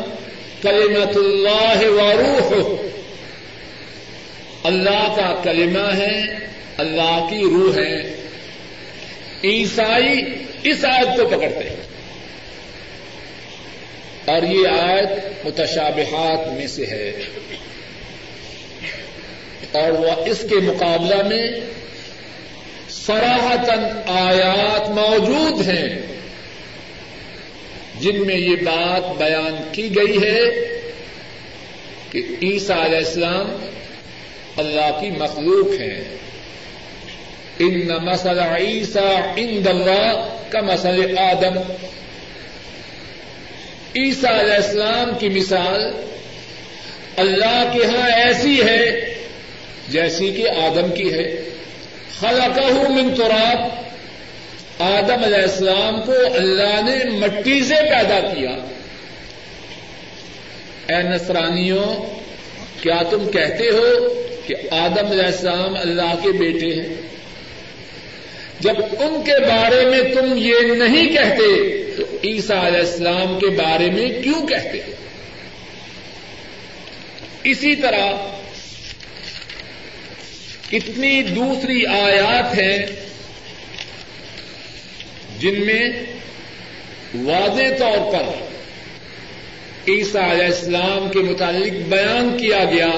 کلمت اللہ و روح اللہ کا کلمہ ہے، اللہ کی روح ہے۔ عیسائی اس آیت کو پکڑتے ہیں۔ اور یہ آیت متشابہات میں سے ہے۔ اور وہ اس کے مقابلہ میں سراہتن آیات موجود ہیں۔ جن میں یہ بات بیان کی گئی ہے کہ عیسیٰ علیہ السلام اللہ کی مخلوق ہیں۔ ان مسل عیسیٰ ان اللہ کا مسل آدم۔ عیسیٰ علیہ السلام کی مثال اللہ کے ہاں ایسی ہے جیسی کہ آدم کی ہے۔ خلقہ من تراب۔ آدم علیہ السلام کو اللہ نے مٹی سے پیدا کیا۔ اے نصرانیوں، کیا تم کہتے ہو کہ آدم علیہ السلام اللہ کے بیٹے ہیں؟ جب ان کے بارے میں تم یہ نہیں کہتے، تو عیسیٰ علیہ السلام کے بارے میں کیوں کہتے اسی طرح، کتنی دوسری آیات ہیں جن میں واضح طور پر عیسیٰ علیہ السلام کے متعلق بیان کیا گیا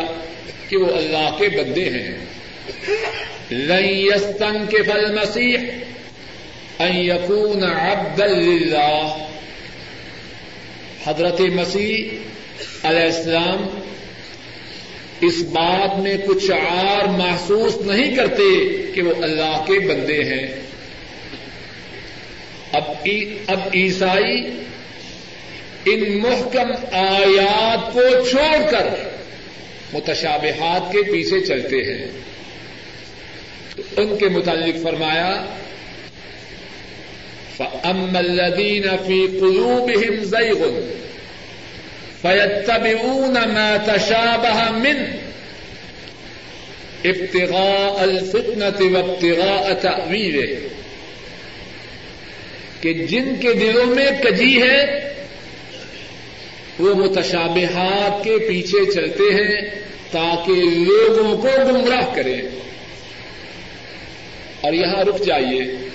کہ وہ اللہ کے بندے ہیں۔ لن کے فل مسیح یقون عبد اللہ حضرت مسیح علیہ السلام اس بات میں کچھ آر محسوس نہیں کرتے کہ وہ اللہ کے بندے ہیں۔ اب اب عیسائی ان محکم آیات کو چھوڑ کر متشابہات کے پیچھے چلتے ہیں۔ ان کے متعلق فرمایا، فَأَمَّا الَّذِينَ فِي قُلُوبِهِمْ زَيْغٌ، فَيَتَّبِعُونَ مَا تَشَابَهَ مِنْ ابتغاء الفتنة وابتغاء تأویله۔ کہ جن کے دلوں میں کجی ہے، وہ متشابہات کے پیچھے چلتے ہیں تاکہ لوگوں کو گمراہ کریں۔ اور یہاں رک جائیے۔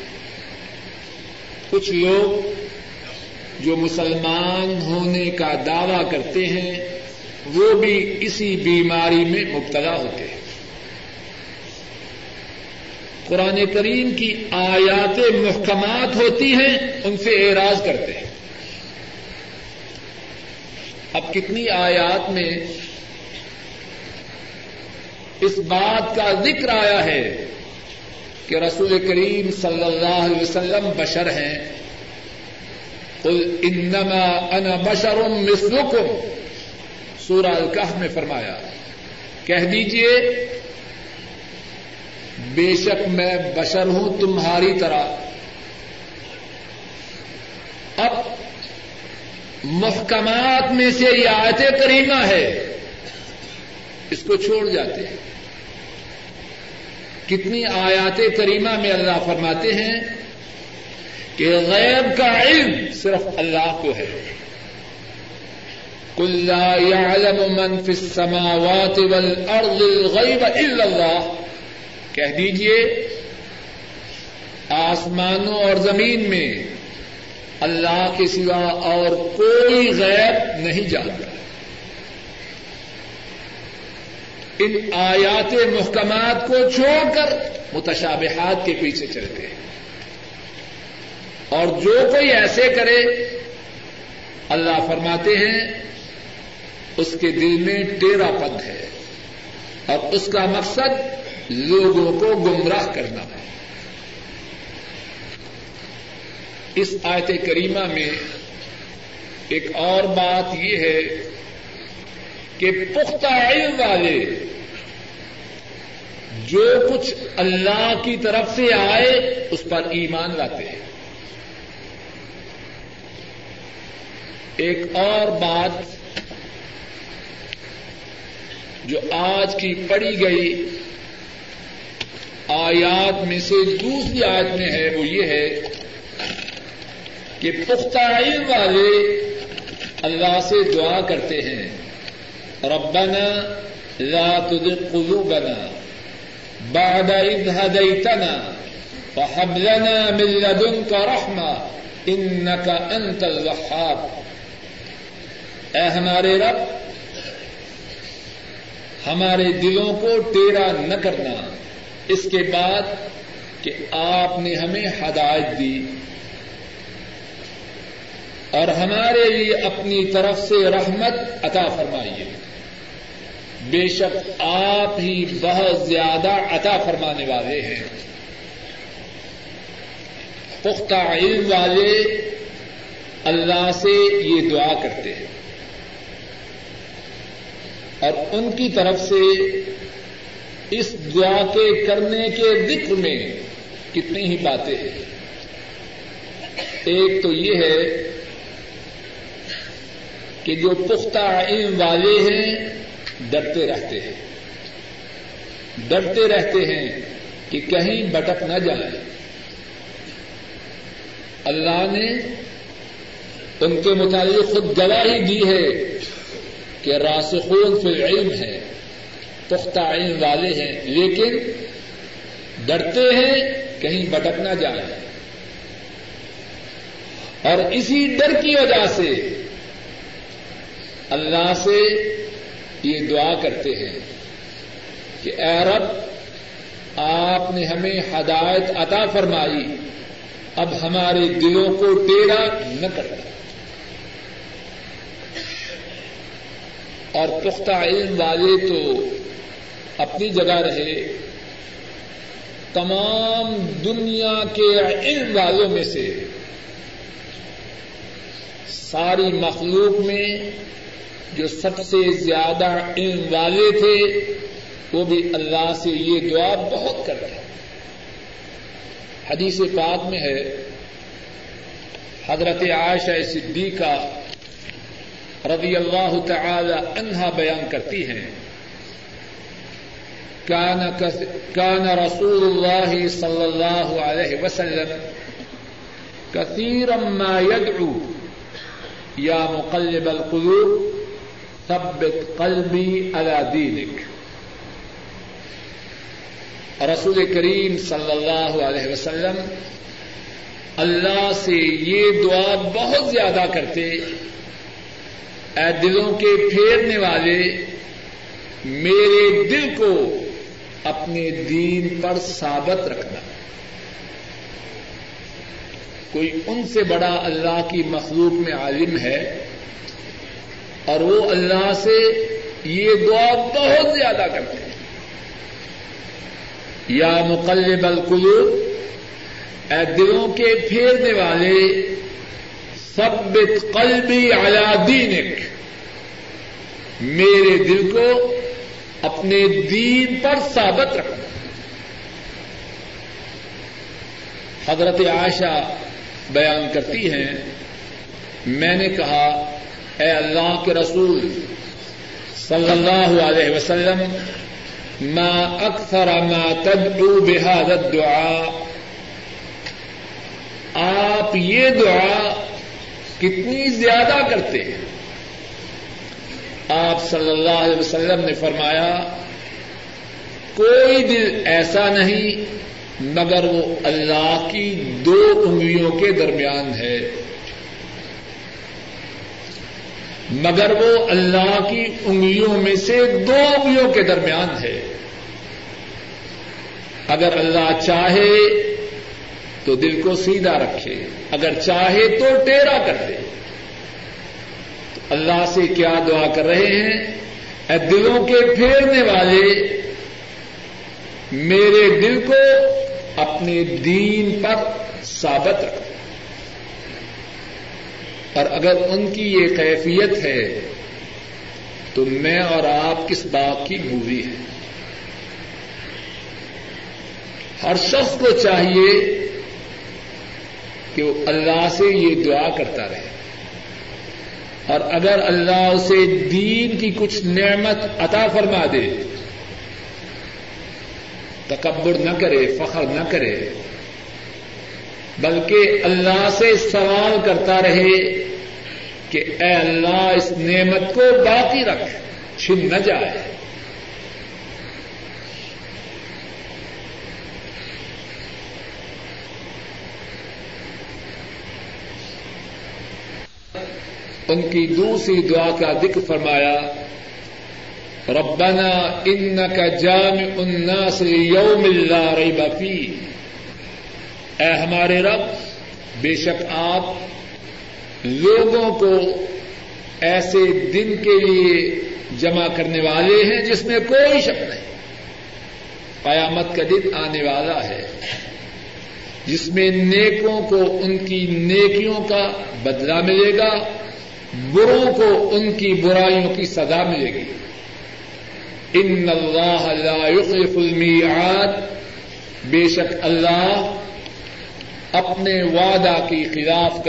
کچھ لوگ جو مسلمان ہونے کا دعوی کرتے ہیں، وہ بھی اسی بیماری میں مبتلا ہوتے ہیں۔ قرآن کریم کی آیات محکمات ہوتی ہیں، ان سے اعراض کرتے ہیں۔ اب کتنی آیات میں اس بات کا ذکر آیا ہے کہ رسول کریم صلی اللہ علیہ وسلم بشر ہیں۔ قل انما انا بشر مثلکم۔ سورہ الکہف میں فرمایا، کہہ دیجیے بے شک میں بشر ہوں تمہاری طرح۔ اب محکمات میں سے یہ آیت کریمہ ہے۔ اس کو چھوڑ جاتے ہیں۔ کتنی آیات کریمہ میں اللہ فرماتے ہیں کہ غیب کا علم صرف اللہ کو ہے۔ کل يعلم من في السماوات والارض الغیب الا اللہ کہہ دیجیے آسمانوں اور زمین میں اللہ کے سوا اور کوئی غیب نہیں جانتا۔ ان آیات محکمات کو چھوڑ کر متشابہات کے پیچھے چلتے ہیں۔ اور جو کوئی ایسے کرے، اللہ فرماتے ہیں، اس کے دل میں ٹیرا پن ہے۔ اور اس کا مقصد لوگوں کو گمراہ کرنا۔ ہے اس آیت کریمہ میں ایک اور بات یہ ہے کہ پختہ علم والے جو کچھ اللہ کی طرف سے آئے، اس پر ایمان لاتے ہیں۔ ایک اور بات جو آج کی پڑی گئی آیات میں سے دوسری آیت میں ہے، وہ یہ ہے کہ پختہ علم والے اللہ سے دعا کرتے ہیں۔ ربنا لا تزغ قلوبنا بعد إذ هديتنا وهب لنا من لدنك رحمة إنك أنت الوهاب۔ اے ہمارے رب، ہمارے دلوں کو ٹیڑا نہ کرنا۔ اس کے بعد کہ آپ نے ہمیں ہدایت دی اور ہمارے لیے اپنی طرف سے رحمت عطا فرمائیے۔ بے شک آپ ہی بہت زیادہ عطا فرمانے والے ہیں۔ پختہ علم والے اللہ سے یہ دعا کرتے ہیں۔ اور ان کی طرف سے اس دعا کے کرنے کے ذکر میں کتنی ہی باتیں ہیں۔ ایک تو یہ ہے کہ جو پختہ علم والے ہیں، ڈرتے رہتے ہیں۔ ڈرتے رہتے ہیں کہ کہیں بٹک نہ جائیں۔ اللہ نے ان کے متعلق خود گواہی دی ہے کہ راسخون فی العلم ہے۔ پختہ علم والے ہیں، لیکن ڈرتے ہیں، کہیں بٹک نہ جائیں۔ اور اسی ڈر کی وجہ سے اللہ سے یہ دعا کرتے ہیں کہ اے رب، آپ نے ہمیں ہدایت عطا فرمائی، اب ہمارے دلوں کو ٹیڑا نہ کرنا اور پختہ علم والے تو اپنی جگہ رہے۔ تمام دنیا کے علم والوں میں سے ساری مخلوق میں جو سب سے زیادہ علم والے تھے، وہ بھی اللہ سے یہ دعا بہت کر رہے حدیث پاک میں ہے، حضرت عائشہ صدیقہ رضی اللہ تعالی عنہا بیان کرتی ہیں۔ کان رسول اللہ صلی اللہ علیہ وسلم کثیرا ما يدعو. یا مقلب القلوب، ثبت قلبی على دینک رسول کریم صلی اللہ علیہ وسلم اللہ سے یہ دعا بہت زیادہ کرتے، اے دلوں کے پھیرنے والے، میرے دل کو اپنے دین پر ثابت رکھنا۔ کوئی ان سے بڑا اللہ کی مخلوق میں عالم ہے اور وہ اللہ سے یہ دعا بہت زیادہ کرتے ہیں۔ یا مقلب القلوب، اے دلوں کے پھیرنے والے، ثبت قلبی علی دینک۔ میرے دل کو اپنے دین پر ثابت رکھنا حضرت عائشہ بیان کرتی ہیں، میں نے کہا، اے اللہ کے رسول، صلی اللہ علیہ وسلم، ما اکثر ما تدعو بهذا الدعاء۔ آپ یہ دعا کتنی زیادہ کرتے ہیں؟ آپ صلی اللہ علیہ وسلم نے فرمایا، کوئی دل ایسا نہیں مگر وہ اللہ کی دو انگلیوں کے درمیان ہے۔ مگر وہ اللہ کی انگلیوں میں سے دو انگلیوں کے درمیان ہے۔ اگر اللہ چاہے تو دل کو سیدھا رکھے، اگر چاہے تو ٹیڑھا کر دے۔ اللہ سے کیا دعا کر رہے ہیں؟ اے دلوں کے پھیرنے والے، میرے دل کو اپنے دین پر ثابت رکھ۔ اور اگر ان کی یہ کیفیت ہے، تو میں اور آپ کس بات کی بوری ہے ہر شخص کو چاہیے کہ وہ اللہ سے یہ دعا کرتا رہے۔ اور اگر اللہ اسے دین کی کچھ نعمت عطا فرما دے، تکبر نہ کرے، فخر نہ کرے، بلکہ اللہ سے سوال کرتا رہے کہ اے اللہ اس نعمت کو باقی رکھ، چھن نہ جائے۔ ان کی دوسری دعا کا ذکر فرمایا، ربنا انك جامع الناس ليوم لا ريب فيه اے ہمارے رب، بے شک آپ لوگوں کو ایسے دن کے لیے جمع کرنے والے ہیں جس میں کوئی شک نہیں۔ قیامت کا دن آنے والا ہے، جس میں نیکوں کو ان کی نیکیوں کا بدلہ ملے گا۔ بروں کو ان کی برائیوں کی سزا ملے گی۔ ان اللہ لا يخلف المیعاد۔ بے شک اللہ اپنے وعدہ کی خلاف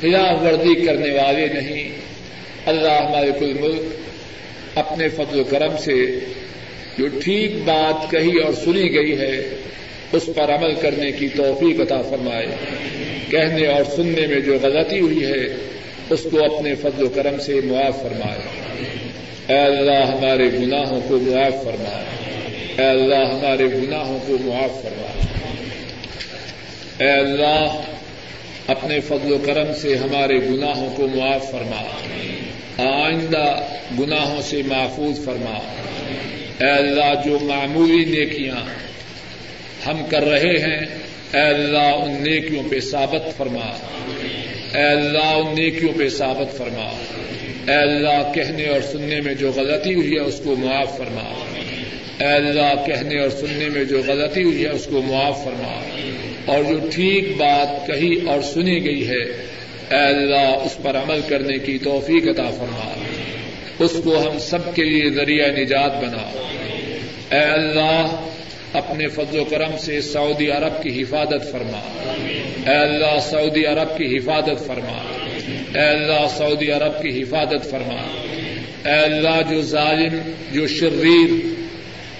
خلاف ورزی کرنے والے نہیں۔ اللہ ہمارے کل ملک اپنے فضل و کرم سے جو ٹھیک بات کہی اور سنی گئی ہے، اس پر عمل کرنے کی توفیق عطا فرمائے۔ کہنے اور سننے میں جو غلطی ہوئی ہے اس کو اپنے فضل و کرم سے معاف فرمائے۔ اے اللہ، ہمارے گناہوں کو معاف فرمائے۔ اے اللہ، ہمارے گناہوں کو معاف فرمائے۔ اے اللہ، اپنے فضل و کرم سے ہمارے گناہوں کو معاف فرما۔ آئندہ گناہوں سے محفوظ فرما۔ اے اللہ، جو معمولی نیکیاں ہم کر رہے ہیں اے اللہ ان نیکیوں پہ ثابت فرما۔ اے اللہ ان نیکیوں پہ ثابت فرما۔ اے اللہ کہنے اور سننے میں جو غلطی ہوئی ہے اس کو معاف فرما۔ اے اللہ کہنے اور سننے میں جو غلطی ہوئی ہے اس کو معاف فرما۔ اور جو ٹھیک بات کہی اور سنی گئی ہے، اے اللہ اس پر عمل کرنے کی توفیق عطا فرما۔ اس کو ہم سب کے لیے ذریعہ نجات بنا۔ اے اللہ اپنے فضل و کرم سے سعودی عرب کی حفاظت فرما۔ اے اللہ، سعودی عرب کی حفاظت فرما۔ اے اللہ، سعودی عرب کی حفاظت فرما۔ اے اللہ، جو ظالم، جو شریر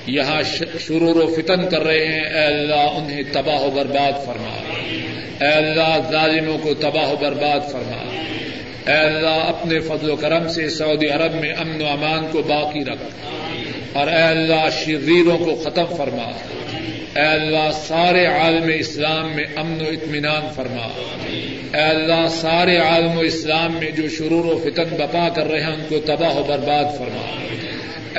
یہاں شرور و فتن کر رہے ہیں، اے اللہ، انہیں تباہ و برباد فرما۔ اے اللہ، ظالموں کو تباہ و برباد فرما۔ اے اللہ، اپنے فضل و کرم سے سعودی عرب میں امن و امان کو باقی رکھ۔ اور اے اللہ شریروں کو ختم فرما۔ اے اللہ سارے عالم اسلام میں امن و اطمینان فرما۔ اے اللہ سارے عالم و اسلام میں جو شرور و فتن بپا کر رہے ہیں، ان کو تباہ و برباد فرما۔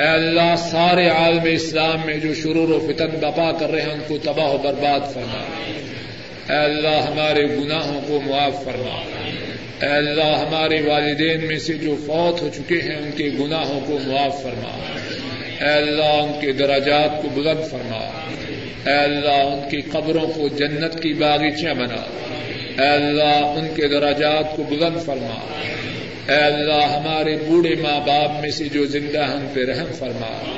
اے اللہ سارے عالم اسلام میں جو شرور و فتن بپا کر رہے ہیں، ان کو تباہ و برباد فرما۔ اے اللہ ہمارے گناہوں کو معاف فرما۔ اے اللہ ہمارے والدین میں سے جو فوت ہو چکے ہیں، ان کے گناہوں کو معاف فرما۔ اے اللہ ان کے دراجات کو بلند فرما۔ اے اللہ ان کی قبروں کو جنت کی باغیچیاں بنا۔ اے اللہ ان کے دراجات کو بلند فرما۔ اے اللہ ہمارے بوڑھے ماں باپ میں سے جو زندہ ہم پہ رحم فرما۔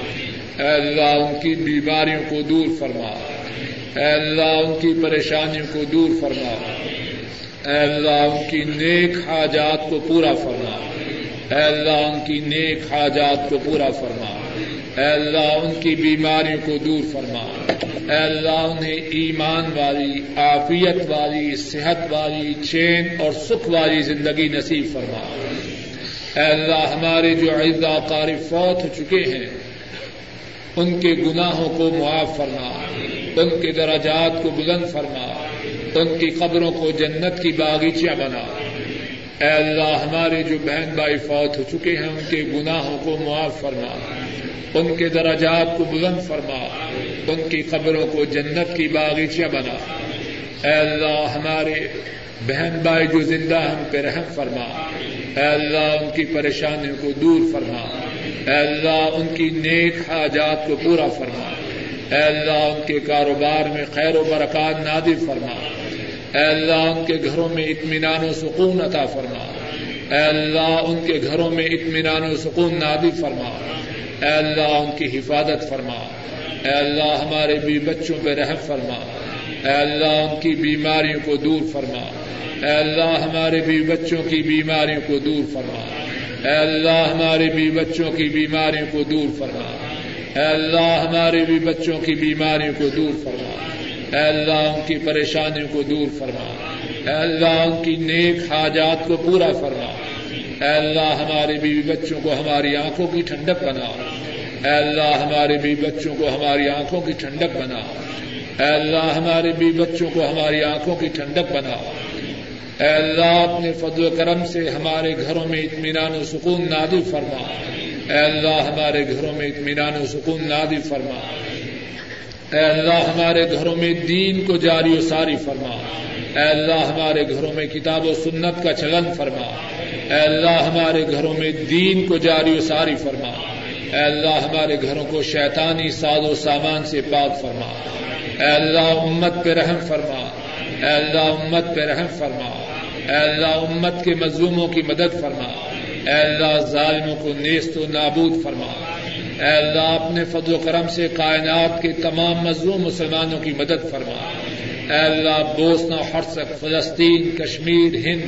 اے اللہ ان کی بیماریوں کو دور فرما۔ اے اللہ ان کی پریشانیوں کو دور فرما۔ اے اللہ ان کی نیک حاجات کو پورا فرما۔ اے اللہ ان کی نیک حاجات کو پورا فرما۔ اے اللہ، ان کی بیماریوں کو دور فرما۔ اے اللہ، انہیں ایمان والی، عافیت والی، صحت والی، چین اور سکھ والی زندگی نصیب فرما۔ اے اللہ، ہمارے جو اعزا قاری فوت ہو چکے ہیں، ان کے گناہوں کو معاف فرما۔ ان کے دراجات کو بلند فرما۔ ان کی قبروں کو جنت کی باغیچیاں بنا۔ اے اللہ، ہمارے جو بہن بھائی فوت ہو چکے ہیں، ان کے گناہوں کو معاف فرما۔ ان کے دراجات کو بلند فرما، ان کی قبروں کو جنت کی باغیچیاں بنا۔ اے اللہ، ہمارے بہن بھائی جو زندہ ہم پہ رحم فرما۔ اے اللہ، ان کی پریشانیوں کو دور فرما۔ اے اللہ، ان کی نیک حاجات کو پورا فرما۔ اے اللہ، ان کے کاروبار میں خیر و برکات نادر فرما۔ اے اللہ، ان کے گھروں میں اطمینان و سکون عطا فرما۔ اے اللہ، ان کے گھروں میں اطمینان و سکون نادر فرما۔ اے اللہ ان کی حفاظت فرما۔ اے اللہ ہمارے بھی بچوں پہ رحم فرما۔ اے اللہ ان کی بیماریوں کو دور فرما۔ اے اللہ ہمارے بھی بچوں کی بیماریوں کو دور فرما۔ اے اللہ ہمارے بھی بچوں کی بیماریوں کو دور فرما۔ اے اللہ ہمارے بھی بچوں کی بیماریوں کو دور فرما۔ اے اللہ ان کی پریشانیوں کو دور فرما۔ اے اللہ ان کی نیک حاجات کو پورا فرما۔ اے اللہ ہمارے بیوی بچوں کو ہماری آنکھوں کی ٹھنڈک بنا۔ اے اللہ ہمارے بیوی بچوں کو ہماری آنکھوں کی ٹھنڈک بنا۔ اے اللہ ہمارے بیوی بچوں کو ہماری آنکھوں کی ٹھنڈک بنا۔ اے اللہ اپنے فضل و کرم سے ہمارے گھروں میں اطمینان و سکون نادر فرما۔ اے اللہ ہمارے گھروں میں اطمینان و سکون نادر فرما۔ اے اللہ ہمارے گھروں میں دین کو جاری و ساری فرما۔ اے اللہ ہمارے گھروں میں کتاب و سنت کا چلن فرما۔ اے اللہ ہمارے گھروں میں دین کو جاری و ساری فرما۔ اے اللہ ہمارے گھروں کو شیطانی ساز و سامان سے پاک فرما۔ اے اللہ امت پہ رحم فرما۔ اے اللہ امت پہ رحم فرما۔ اے اللہ امت کے مظلوموں کی مدد فرما۔ اے اللہ ظالموں کو نیست و نابود فرما۔ اے اللہ اپنے فضل و کرم سے کائنات کے تمام مظلوم مسلمانوں کی مدد فرما۔ اے اللہ بوسنا ہرسک فلسطین، کشمیر، ہند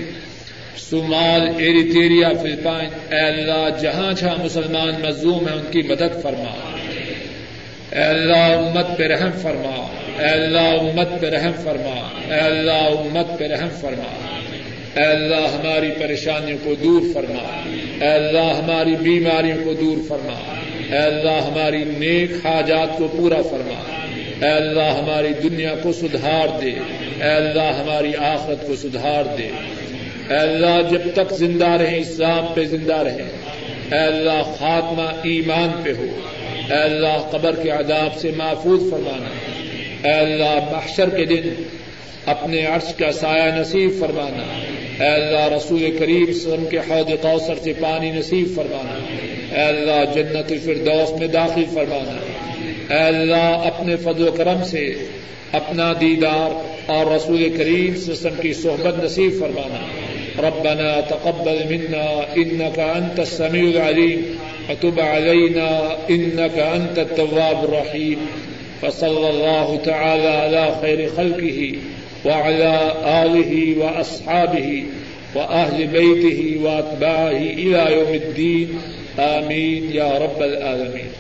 صومال ایریٹیریا فلپائن اے اللہ جہاں جہاں مسلمان مظلوم ہیں، ان کی مدد فرما۔ اے اللہ امت پہ رحم فرما۔ اے اللہ امت پہ رحم فرما۔ اے اللہ امت پہ رحم فرما۔ اے اللہ ہماری پریشانیوں کو دور فرما۔ اے اللہ ہماری بیماریوں کو دور فرما۔ اے اللہ ہماری نیک حاجات کو پورا فرما۔ اے اللہ ہماری دنیا کو سدھار دے۔ اے اللہ ہماری آخرت کو سدھار دے۔ اے اللہ جب تک زندہ رہے اسلام پہ زندہ رہے اے اللہ خاتمہ ایمان پہ ہو۔ اے اللہ قبر کے عذاب سے محفوظ فرمانا۔ اے اللہ محشر کے دن اپنے عرش کا سایہ نصیب فرمانا۔ اے اللہ رسول کریم سلم کے حوض کوثر سے پانی نصیب فرمانا۔ اے اللہ جنت الفردوس میں داخل فرمانا۔ اے اللہ اپنے فضل و کرم سے اپنا دیدار اور رسول کریم سسم کی صحبت نصیب فرمانا۔ ربنا تقبل منا إنك أنت السميع العليم. وتب علينا إنك أنت التواب الرحيم. فصلى الله تعالى على خير خلقه وعلى آله وأصحابه وأهل بيته وأتباعه إلى يوم الدين. آمين يا رب العالمين.